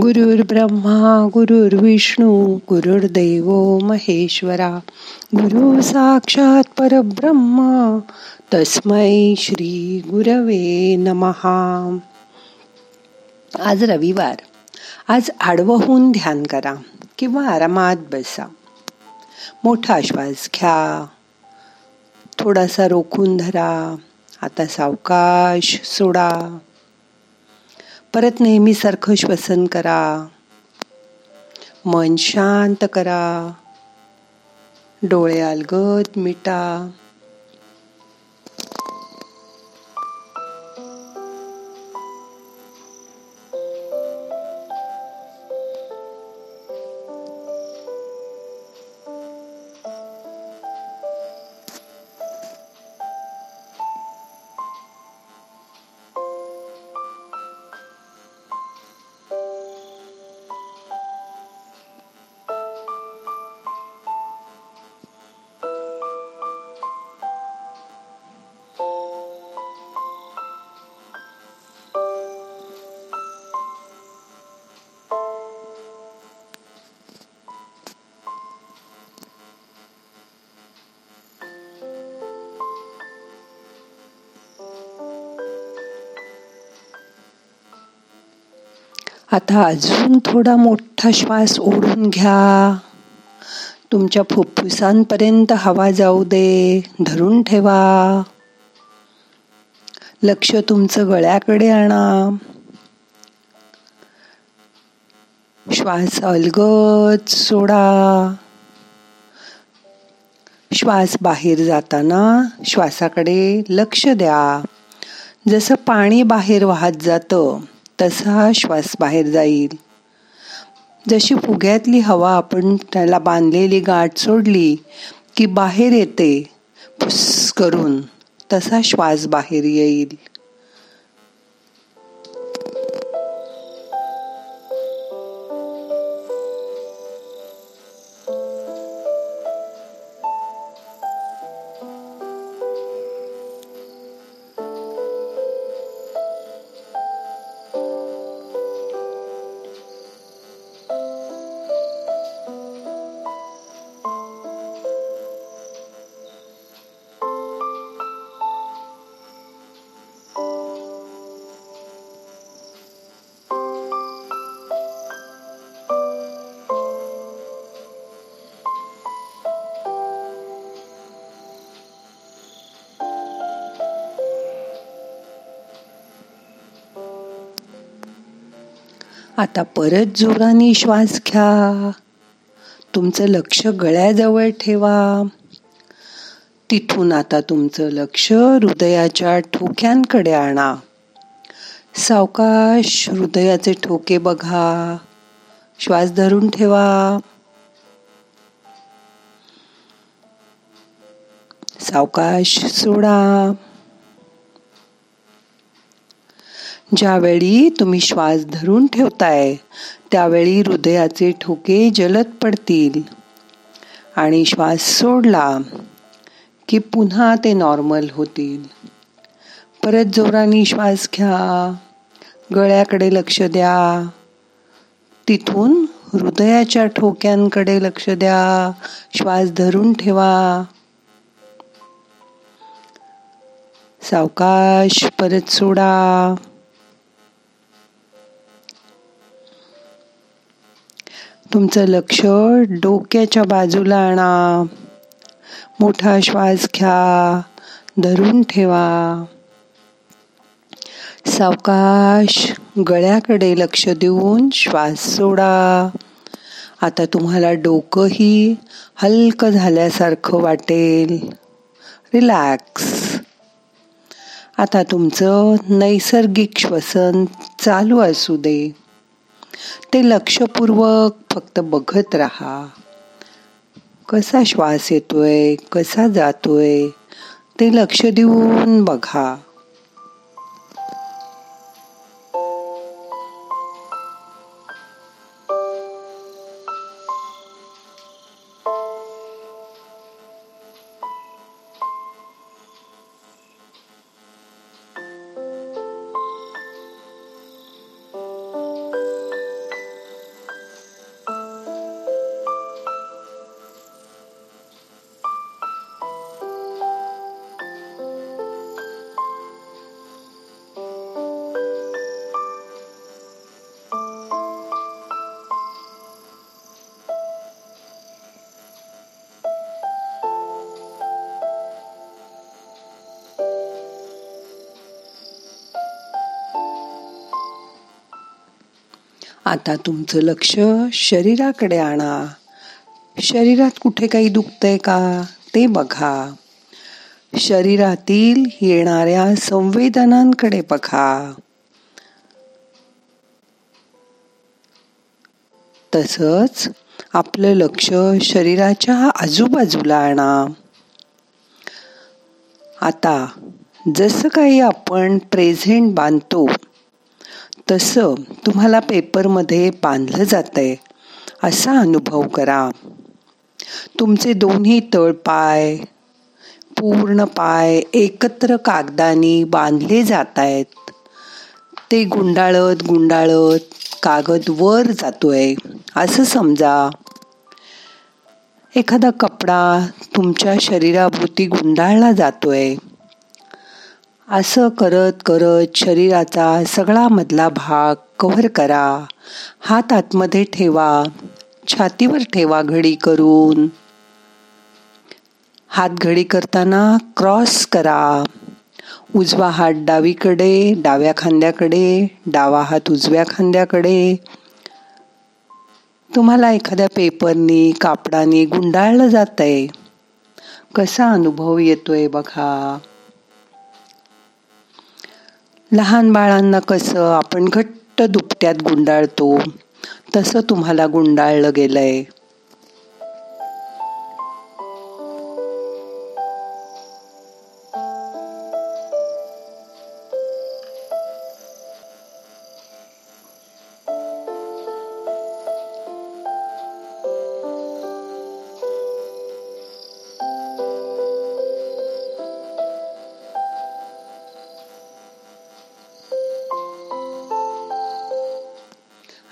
गुरुर् ब्रह्मा गुरुर्विष्णू गुरुर्देव महेश्वरा गुरु साक्षात परब्रह्मा तस्मै श्री गुरवे नमहा आज रविवार. आज आडवं होऊन ध्यान करा किंवा आरामात बसा. मोठा श्वास घ्या. थोडासा रोखून धरा. आता सावकाश सोडा. परत नेहमीसारखं श्वसन करा. मन शांत करा. डोळे अलगद मिटा. आता अजून थोडा मोठा श्वास ओढून घ्या. तुमच्या फुफ्फुसांपर्यंत हवा जाऊ दे धरून ठेवा. लक्ष तुमचं गळ्याकडे आणा. श्वास अलगद सोडा. श्वास बाहेर जाताना श्वासाकडे लक्ष द्या. जसं पाणी बाहेर वाहत जातं तसा श्वास बाहेर जाईल. जशी फुग्यातली हवा आपण त्याला बांधलेली गाठ सोडली की बाहेर येते फुस करून तसा श्वास बाहेर येईल. आता परत जोराने श्वास घ्या. तुमचं लक्ष गळ्याजवळ ठेवा. तिथून आता तुमचं लक्ष हृदयाच्या ठोक्यांकडे आणा. सावकाश हृदयाचे ठोके बघा. श्वास धरून ठेवा. सावकाश सोडा. ज्यावेळी तुम्ही श्वास धरून ठेवताय त्यावेळी हृदयाचे ठोके जलद पडतील. आणि श्वास सोडला की पुन्हा ते नॉर्मल होतील. परत जोराने श्वास घ्या गळ्याकडे लक्ष द्या. तिथून हृदयाच्या ठोक्यांकडे लक्ष द्या श्वास धरून ठेवा. सावकाश परत सोडा. तुमचं लक्ष डोक्याच्या बाजूला आणा. मोठा श्वास घ्या. धरून ठेवा. सावकाश गळ्याकडे लक्ष देऊन श्वास सोडा. आता तुम्हाला डोकंही हलकं झाल्यासारखं वाटेल. रिलॅक्स. आता तुमचं नैसर्गिक श्वसन चालू असू दे. ते लक्षपूर्वक फक्त बघत राहा. कसा श्वास येतोय? कसा जातोय? ते लक्ष देऊन बघा. आता तुमचं लक्ष शरीराकडे आणा. शरीरात कुठे काही दुखतंय का ते बघा. शरीरातील येणाऱ्या संवेदनांकडे बघा. तसंच आपलं लक्ष शरीराच्या आजूबाजूला आणा. आता जसं काही आपण प्रेझेंट बांधतो तसं तुम्हाला पेपरमध्ये बांधलं जातंय. असा अनुभव करा. तुमचे दोन्ही तळपाय पूर्ण पाय एकत्र कागदानी बांधले जात आहेत ते गुंडाळत गुंडाळत कागद वर जातोय. असं समजा. एखादा कपडा तुमच्या शरीराभोवती गुंडाळला जातोय. असं करत करत शरीराचा सगळा मधला भाग कव्हर करा. हात आतमध्ये ठेवा. छातीवर ठेवा घडी करून. हात घडी करताना क्रॉस करा. उजवा हात डावीकडे डाव्या खांद्याकडे डावा हात उजव्या खांद्याकडे. तुम्हाला एखाद्या पेपरनी कापडाने गुंडाळलं जात आहे कसा अनुभव येतोय बघा. लहान बाळांना कसं आपण घट्ट दुपट्यात गुंडाळतो तसं तुम्हाला गुंडाळलं गेलं आहे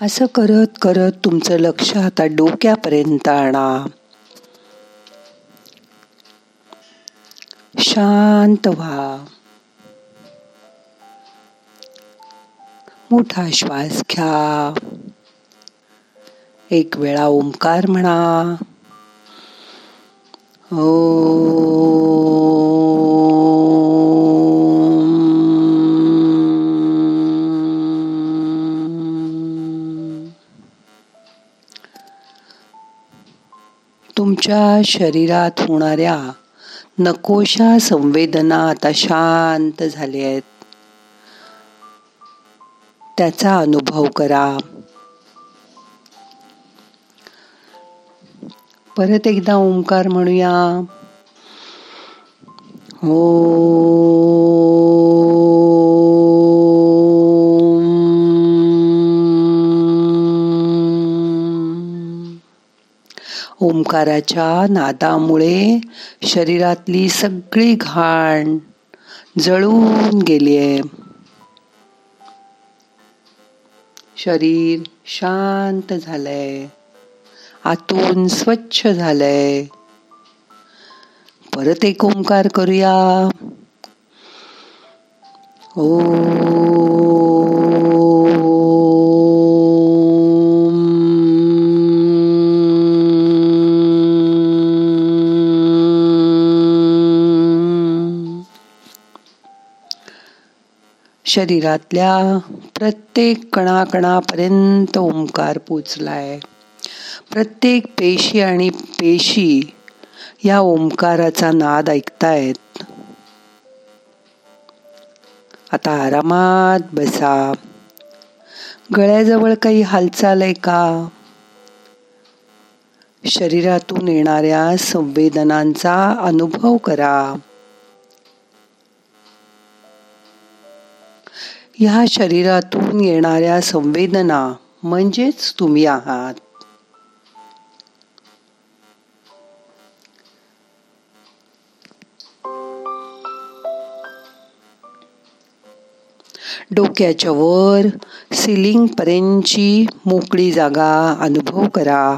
असं करत करत तुमचं लक्ष आता डोक्यापर्यंत आणा. शांत व्हा. मोठा श्वास घ्या. एक वेळा ओंकार म्हणा. ओ. तुमच्या शरीरात होणाऱ्या नकोशा संवेदना आता शांत झाल्या आहेत. त्याचा अनुभव करा. परत एकदा ओंकार म्हणूया. हो ओंकाराच्या नादामुळे शरीरातली सगळी घाण जळून गेलीये शरीर शांत झालंय. आतून स्वच्छ झालंय. परत एक ओंकार करूया. ओ शरीरातल्या प्रत्येक कणाकणापर्यंत ओंकार पोचलाय. प्रत्येक पेशी आणि पेशी या ओंकाराचा नाद ऐकतायत. आता आरामात बसा. गळ्याजवळ काही हालचाल आहे का? शरीरातून येणाऱ्या संवेदनांचा अनुभव करा. ह्या शरीरातून येणाऱ्या संवेदना म्हणजेच तुम्ही आहात. डोक्याच्या वर सिलिंग पर्यंतची मोकळी जागा अनुभव करा.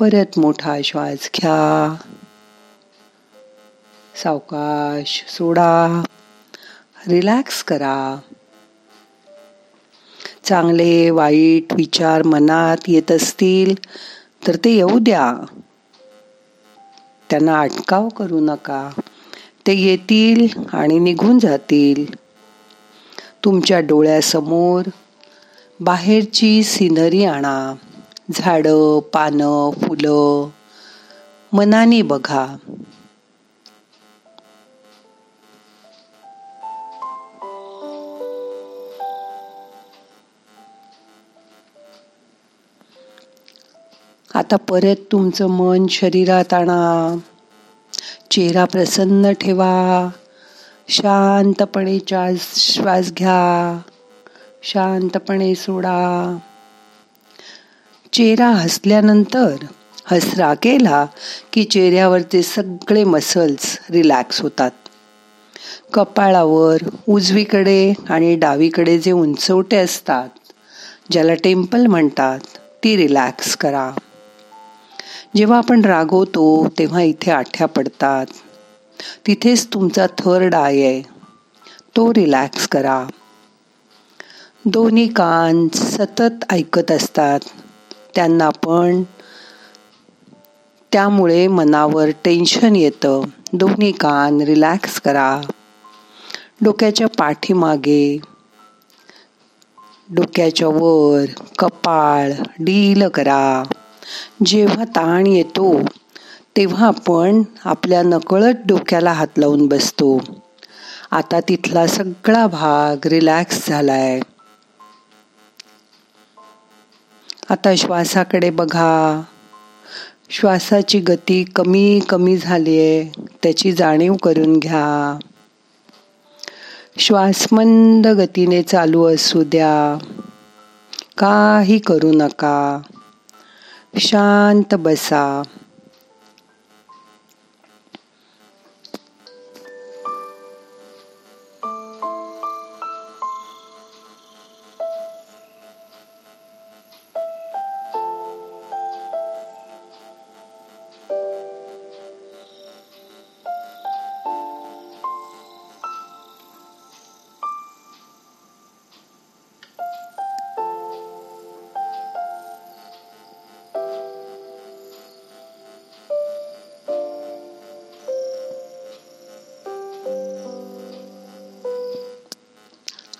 परत मोठा श्वास घ्या. सावकाश सोडा. रिलॅक्स करा. चांगले वाईट विचार मनात येत असतील तर ते येऊ द्या. त्यांना अटकाव करू नका. ते येतील आणि निघून जातील. तुमच्या डोळ्यासमोर बाहेरची सिनरी आणा. झाडं पानं फुलं मनाने बघा. आता परत तुमचं मन शरीरात आणा. चेहरा प्रसन्न ठेवा. शांतपणे श्वास घ्या. शांतपणे सोडा. चेहरा हसल्यानंतर हसरा केला की चेहऱ्यावरचे सगळे मसल्स रिलॅक्स होतात. कपाळावर उजवीकडे आणि डावीकडे जे उंचवटे असतात ज्याला टेम्पल म्हणतात ती रिलॅक्स करा. जेव्हा आपण रागवतो तेव्हा इथे आठ्या पडतात. तिथेच तुमचा थर्ड आय आहे. तो रिलॅक्स करा. दोन्ही कान सतत ऐकत असतात. त्यांना पण. त्यामुळे मनावर टेन्शन येतं. दोन्ही कान रिलॅक्स करा. डोक्याच्या पाठीमागे. डोक्याच्या वर कपाळ डील करा. जेव्हा ताण येतो तेव्हा आपण आपल्या नकळत डोक्याला हात लावून बसतो. आता तिथला सगळा भाग रिलॅक्स झालाय. आता श्वासाकडे बघा. श्वासाची गती कमी कमी झाली आहे त्याची जाणीव करून घ्या. श्वास मंद गतीने चालू असू द्या. काही करू नका. शांत बसा.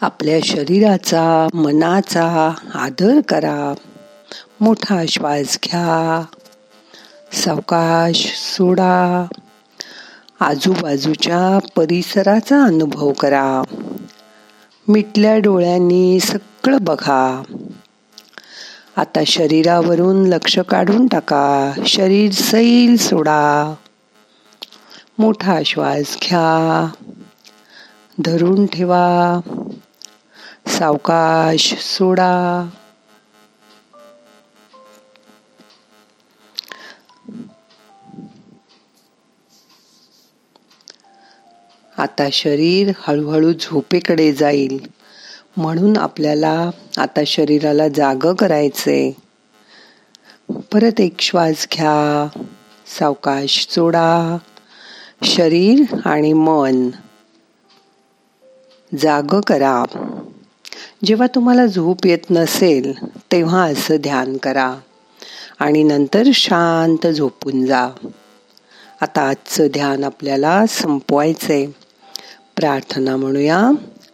आपल्या शरीराचा मनाचा आदर करा. मोठा श्वास घ्या. सावकाश सोडा. आजूबाजूच्या परिसराचा अनुभव करा. मिटल्या डोळ्यांनी सगळं बघा. आता शरीरावरून लक्ष काढून टाका. शरीर सैल सोडा. मोठा श्वास घ्या. धरून ठेवा. सावकाश सोडा. आता शरीर हळूहळू झोपेकडे जाईल. म्हणून आपल्याला आता शरीराला जाग करायचे परत एक श्वास घ्या. सावकाश सोडा. शरीर आणि मन जाग करा. जेव्हा तुम्हाला झोप येत नसेल तेव्हा असं ध्यान करा आणि नंतर शांत झोपून जा. आता आजचं ध्यान आपल्याला संपवायचंय. प्रार्थना म्हणूया.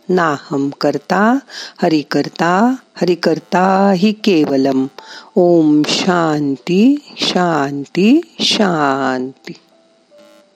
नाहम करता हरि करता हरि करता हि केवलम. ओम शांती शांती शांती.